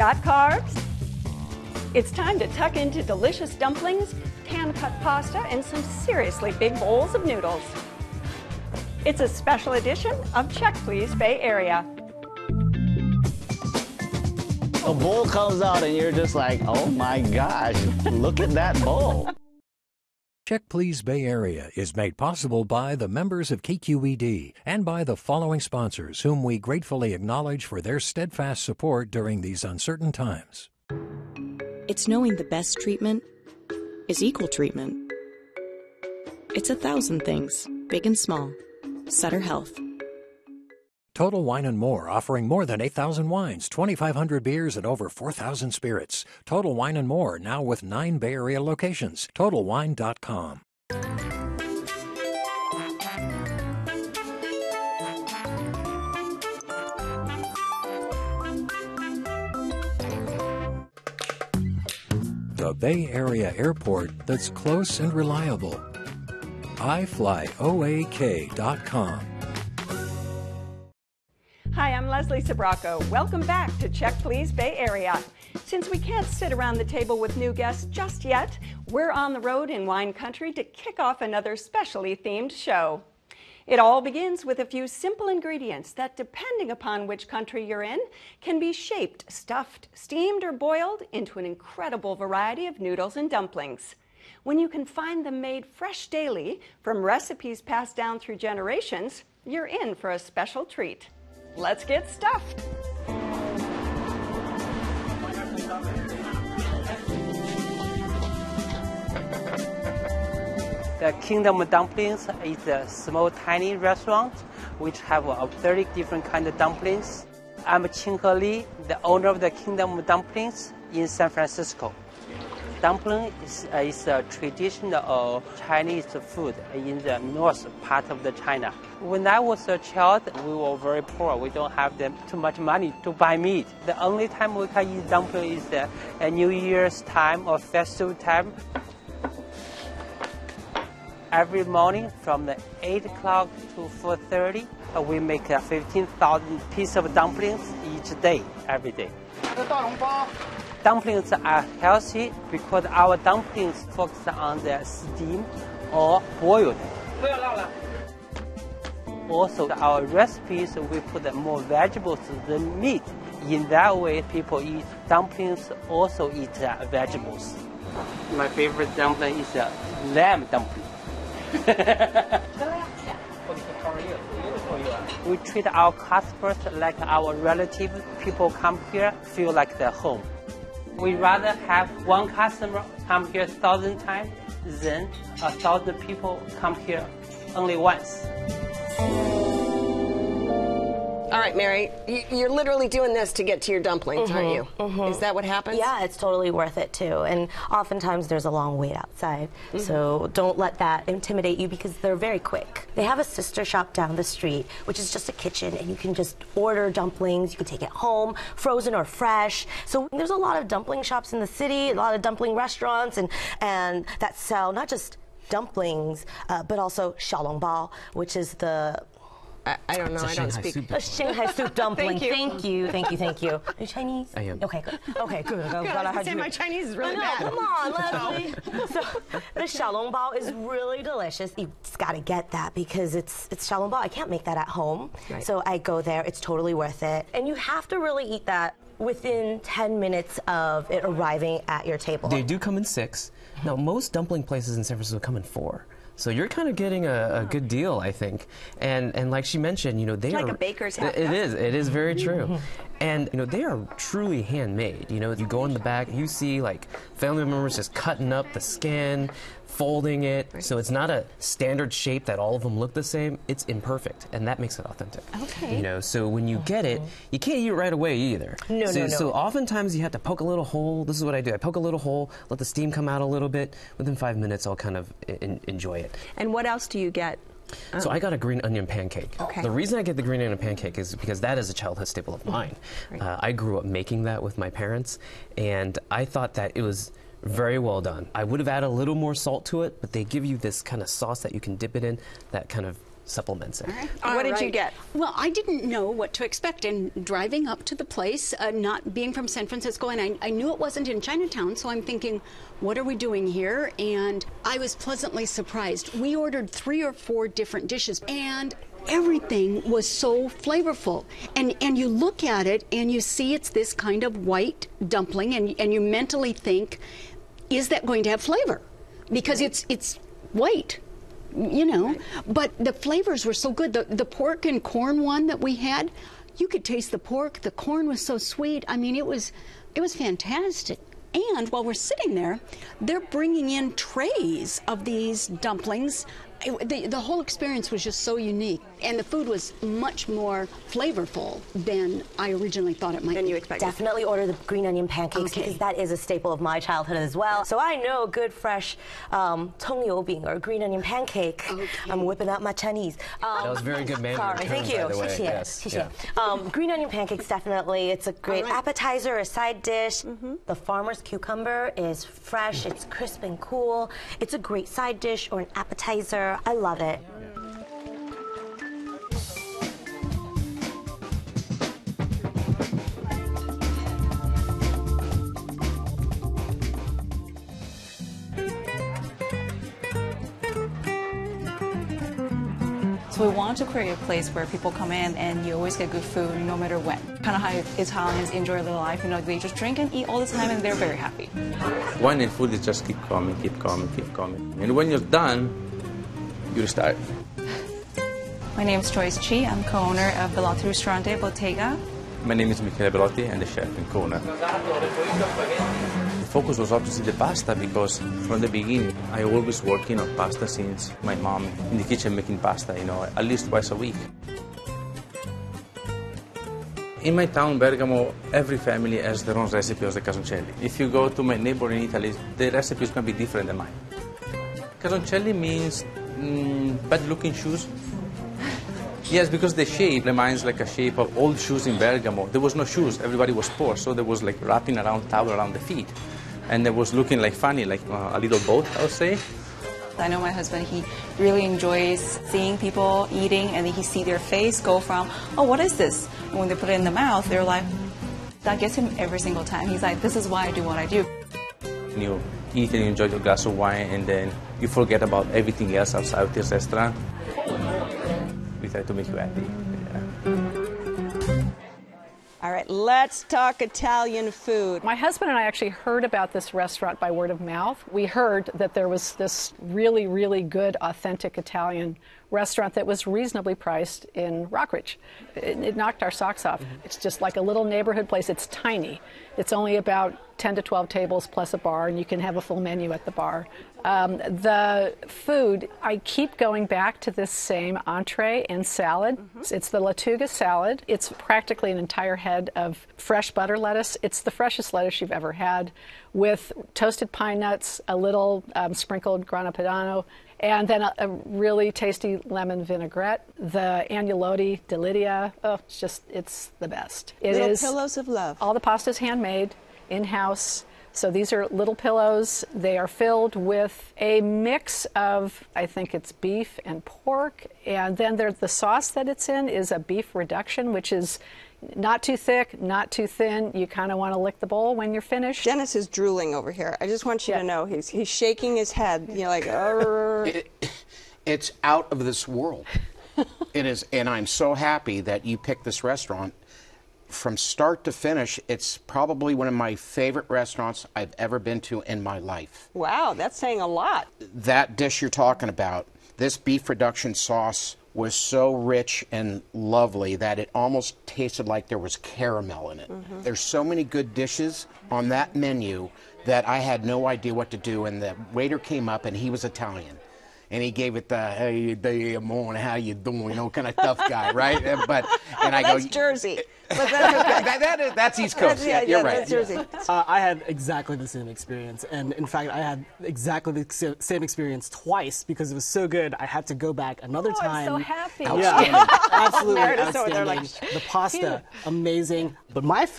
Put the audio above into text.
Got carbs? It's time to tuck into delicious dumplings, hand cut pasta, and some seriously big bowls of noodles. It's a special edition of Check Please Bay Area. A bowl comes out and you're just like, oh my gosh, look at that bowl. Check Please Bay Area is made possible by the members of KQED and by the following sponsors, whom we gratefully acknowledge for their steadfast support during these uncertain times. It's knowing the best treatment is equal treatment. It's a thousand things, big and small. Sutter Health. Total Wine and More, offering more than 8,000 wines, 2,500 beers, and over 4,000 spirits. Total Wine and More, now with nine Bay Area locations. TotalWine.com. The Bay Area airport that's close and reliable. iFlyOAK.com. Hi, I'm Leslie Sbrocco. Welcome back to Check Please Bay Area. Since we can't sit around the table with new guests just yet, we're on the road in wine country to kick off another specially themed show. It all begins with a few simple ingredients that, depending upon which country you're in, can be shaped, stuffed, steamed, or boiled into an incredible variety of noodles and dumplings. When you can find them made fresh daily from recipes passed down through generations, you're in for a special treat. Let's get stuffed. The Kingdom Dumplings is a small, tiny restaurant which have uh, 30 different kind of dumplings. I'm Qing He Li, the owner of the Kingdom Dumplings in San Francisco. Dumpling is, uh, is a traditional Chinese food in the north part of the China. When I was a child, we were very poor. We don't have the, too much money to buy meat. The only time we can eat dumpling is the uh, New Year's time or festival time every morning from the 8 o'clock to 4.30 uh, we make uh, 15,000 pieces of dumplings each day, every day. Dumplings are healthy because our dumplings focus on the steam or boiled. Also, our recipes, we put more vegetables than meat. In that way, people eat dumplings, also eat uh, vegetables. My favorite dumpling is a lamb dumpling. we treat our customers like our relatives. People come here, feel like they're home. We rather have one customer come here a thousand times than a thousand people come here only once. All right, Mary, you're literally doing this to get to your dumplings, mm -hmm, aren't you? Mm -hmm. Is that what happens? Yeah, it's totally worth it too. And oftentimes there's a long wait outside. Mm -hmm. So don't let that intimidate you because they're very quick. They have a sister shop down the street, which is just a kitchen, and you can just order dumplings. You can take it home, frozen or fresh. So there's a lot of dumpling shops in the city, a lot of dumpling restaurants, and, and that sell not just dumplings, uh, but also xiaolongbao, which is the I, I don't know. I don't speak. A Shanghai soup dumpling. thank you. Thank you. Thank you. Thank you. Are you Chinese? I am. Okay, good. Okay, good. i good. I was say my Chinese is really bad. Come on, Leslie. so the xiaolongbao is really delicious. You just got to get that because it's it's xiaolongbao. I can't make that at home. Right. So I go there. It's totally worth it. And you have to really eat that within 10 minutes of it arriving at your table. They do come in six. Now, most dumpling places in San Francisco come in four. So you're kind of getting a, a, good deal, I think. And and like she mentioned, you know, they it's are like a baker's half. It is. It is very true. and you know, they are truly handmade. You know, you go in the back, you see like family members just cutting up the skin, folding it. So it's not a standard shape that all of them look the same. It's imperfect, and that makes it authentic. Okay. You know, so when you get it, you can't eat it right away either. No, so, no, no. So oftentimes you have to poke a little hole. This is what I do. I poke a little hole, let the steam come out a little bit. Within five minutes, I'll kind of enjoy it. And what else do you get? So I got a green onion pancake. Okay. The reason I get the green onion pancake is because that is a childhood staple of mine. Right. Uh, I grew up making that with my parents, and I thought that it was very well done. I would have added a little more salt to it, but they give you this kind of sauce that you can dip it in that kind of supplements it. what did you get? Well, I didn't know what to expect. And driving up to the place, uh, not being from San Francisco, and I, I knew it wasn't in Chinatown, so I'm thinking, what are we doing here? And I was pleasantly surprised. We ordered three or four different dishes, and everything was so flavorful. And and you look at it and you see it's this kind of white dumpling, and and you mentally think, is that going to have flavor? Because it's it's white you know but the flavors were so good. The, the pork and corn one that we had you could taste the pork. The corn was so sweet. I mean it was it was fantastic. And while we're sitting there they're bringing in trays of these dumplings it, the, the whole experience was just so unique, and the food was much more flavorful than I originally thought it might. Than you expected. Definitely order the green onion pancakes okay. because that is a staple of my childhood as well. So I know good fresh um, bing or green onion pancake. Okay. I'm whipping out my Chinese. Um, that was very good Mandarin. Sorry, thank you. Xie yes. Yeah. Um, green onion pancakes definitely. It's a great right. appetizer, a side dish. Mm -hmm. The farmer's cucumber is fresh. It's crisp and cool. It's a great side dish or an appetizer. I love it. So we want to create a place where people come in and you always get good food no matter when. Kind of how Italians enjoy their life, you know, they just drink and eat all the time and they're very happy. Wine and food is just keep coming, keep coming, keep coming. And when you're done, you to start. My name is Joyce Chi. I'm co-owner of Belotti Ristorante Bottega. My name is Michele Belotti, and the chef in Kona. The focus was obviously the pasta because from the beginning I always working on pasta since my mom in the kitchen making pasta, you know, at least twice a week. In my town, Bergamo, every family has their own recipe of the casoncelli. If you go to my neighbor in Italy, the recipe is going to be different than mine. Casoncelli means mm, bad-looking shoes. Yes, because the shape reminds like a shape of old shoes in Bergamo. There was no shoes; everybody was poor, so there was like wrapping around towel around the feet, and it was looking like funny, like uh, a little boat, I would say. I know my husband, he really enjoys seeing people eating and he see their face go from, oh, what is this? And when they put it in the mouth, they're like, that gets him every single time. He's like, this is why I do what I do. You eat and you enjoy your glass of wine, and then you forget about everything else outside of this restaurant. We try to make you happy. Yeah. All right, let's talk Italian food. My husband and I actually heard about this restaurant by word of mouth. We heard that there was this really, really good, authentic Italian restaurant that was reasonably priced in Rockridge. It, it knocked our socks off. Mm-hmm. It's just like a little neighborhood place. It's tiny. It's only about 10 to 12 tables plus a bar, and you can have a full menu at the bar. Um, the food, I keep going back to this same entree and salad. It's the Lattuga salad. It's practically an entire head of fresh butter lettuce. It's the freshest lettuce you've ever had, with toasted pine nuts, a little um, sprinkled grana padano, and then a, a really tasty lemon vinaigrette. The agnolotti di Lydia, oh, it's just, it's the best. It Little is- pillows of love. all the pasta's handmade, in house. So these are little pillows. They are filled with a mix of, I think it's beef and pork. And then the sauce that it's in is a beef reduction, which is not too thick, not too thin. You kind of want to lick the bowl when you're finished. Dennis is drooling over here. I just want you to know he's he's shaking his head. You know, like, It, it's out of this world. it is, and I'm so happy that you picked this restaurant. From start to finish, it's probably one of my favorite restaurants I've ever been to in my life. wow, that's saying a lot. That dish you're talking about, this beef reduction sauce was so rich and lovely that it almost tasted like there was caramel in it. Mm-hmm. There's so many good dishes on that menu that I had no idea what to do. And the waiter came up and he was Italian. And he gave it the hey day morning, how you doing, you know, kind of tough guy, right? And- But and I go, that's Jersey. But that's okay. that, that is, that's East Coast. That's- yeah, yeah, you're right. that's Jersey. Uh, I had exactly the same experience, and in fact, I had exactly the same experience twice because it was so good. I had to go back another Oh, I'm time. so happy. Yeah, absolutely Meredith's over there outstanding. like, the pasta, amazing. But my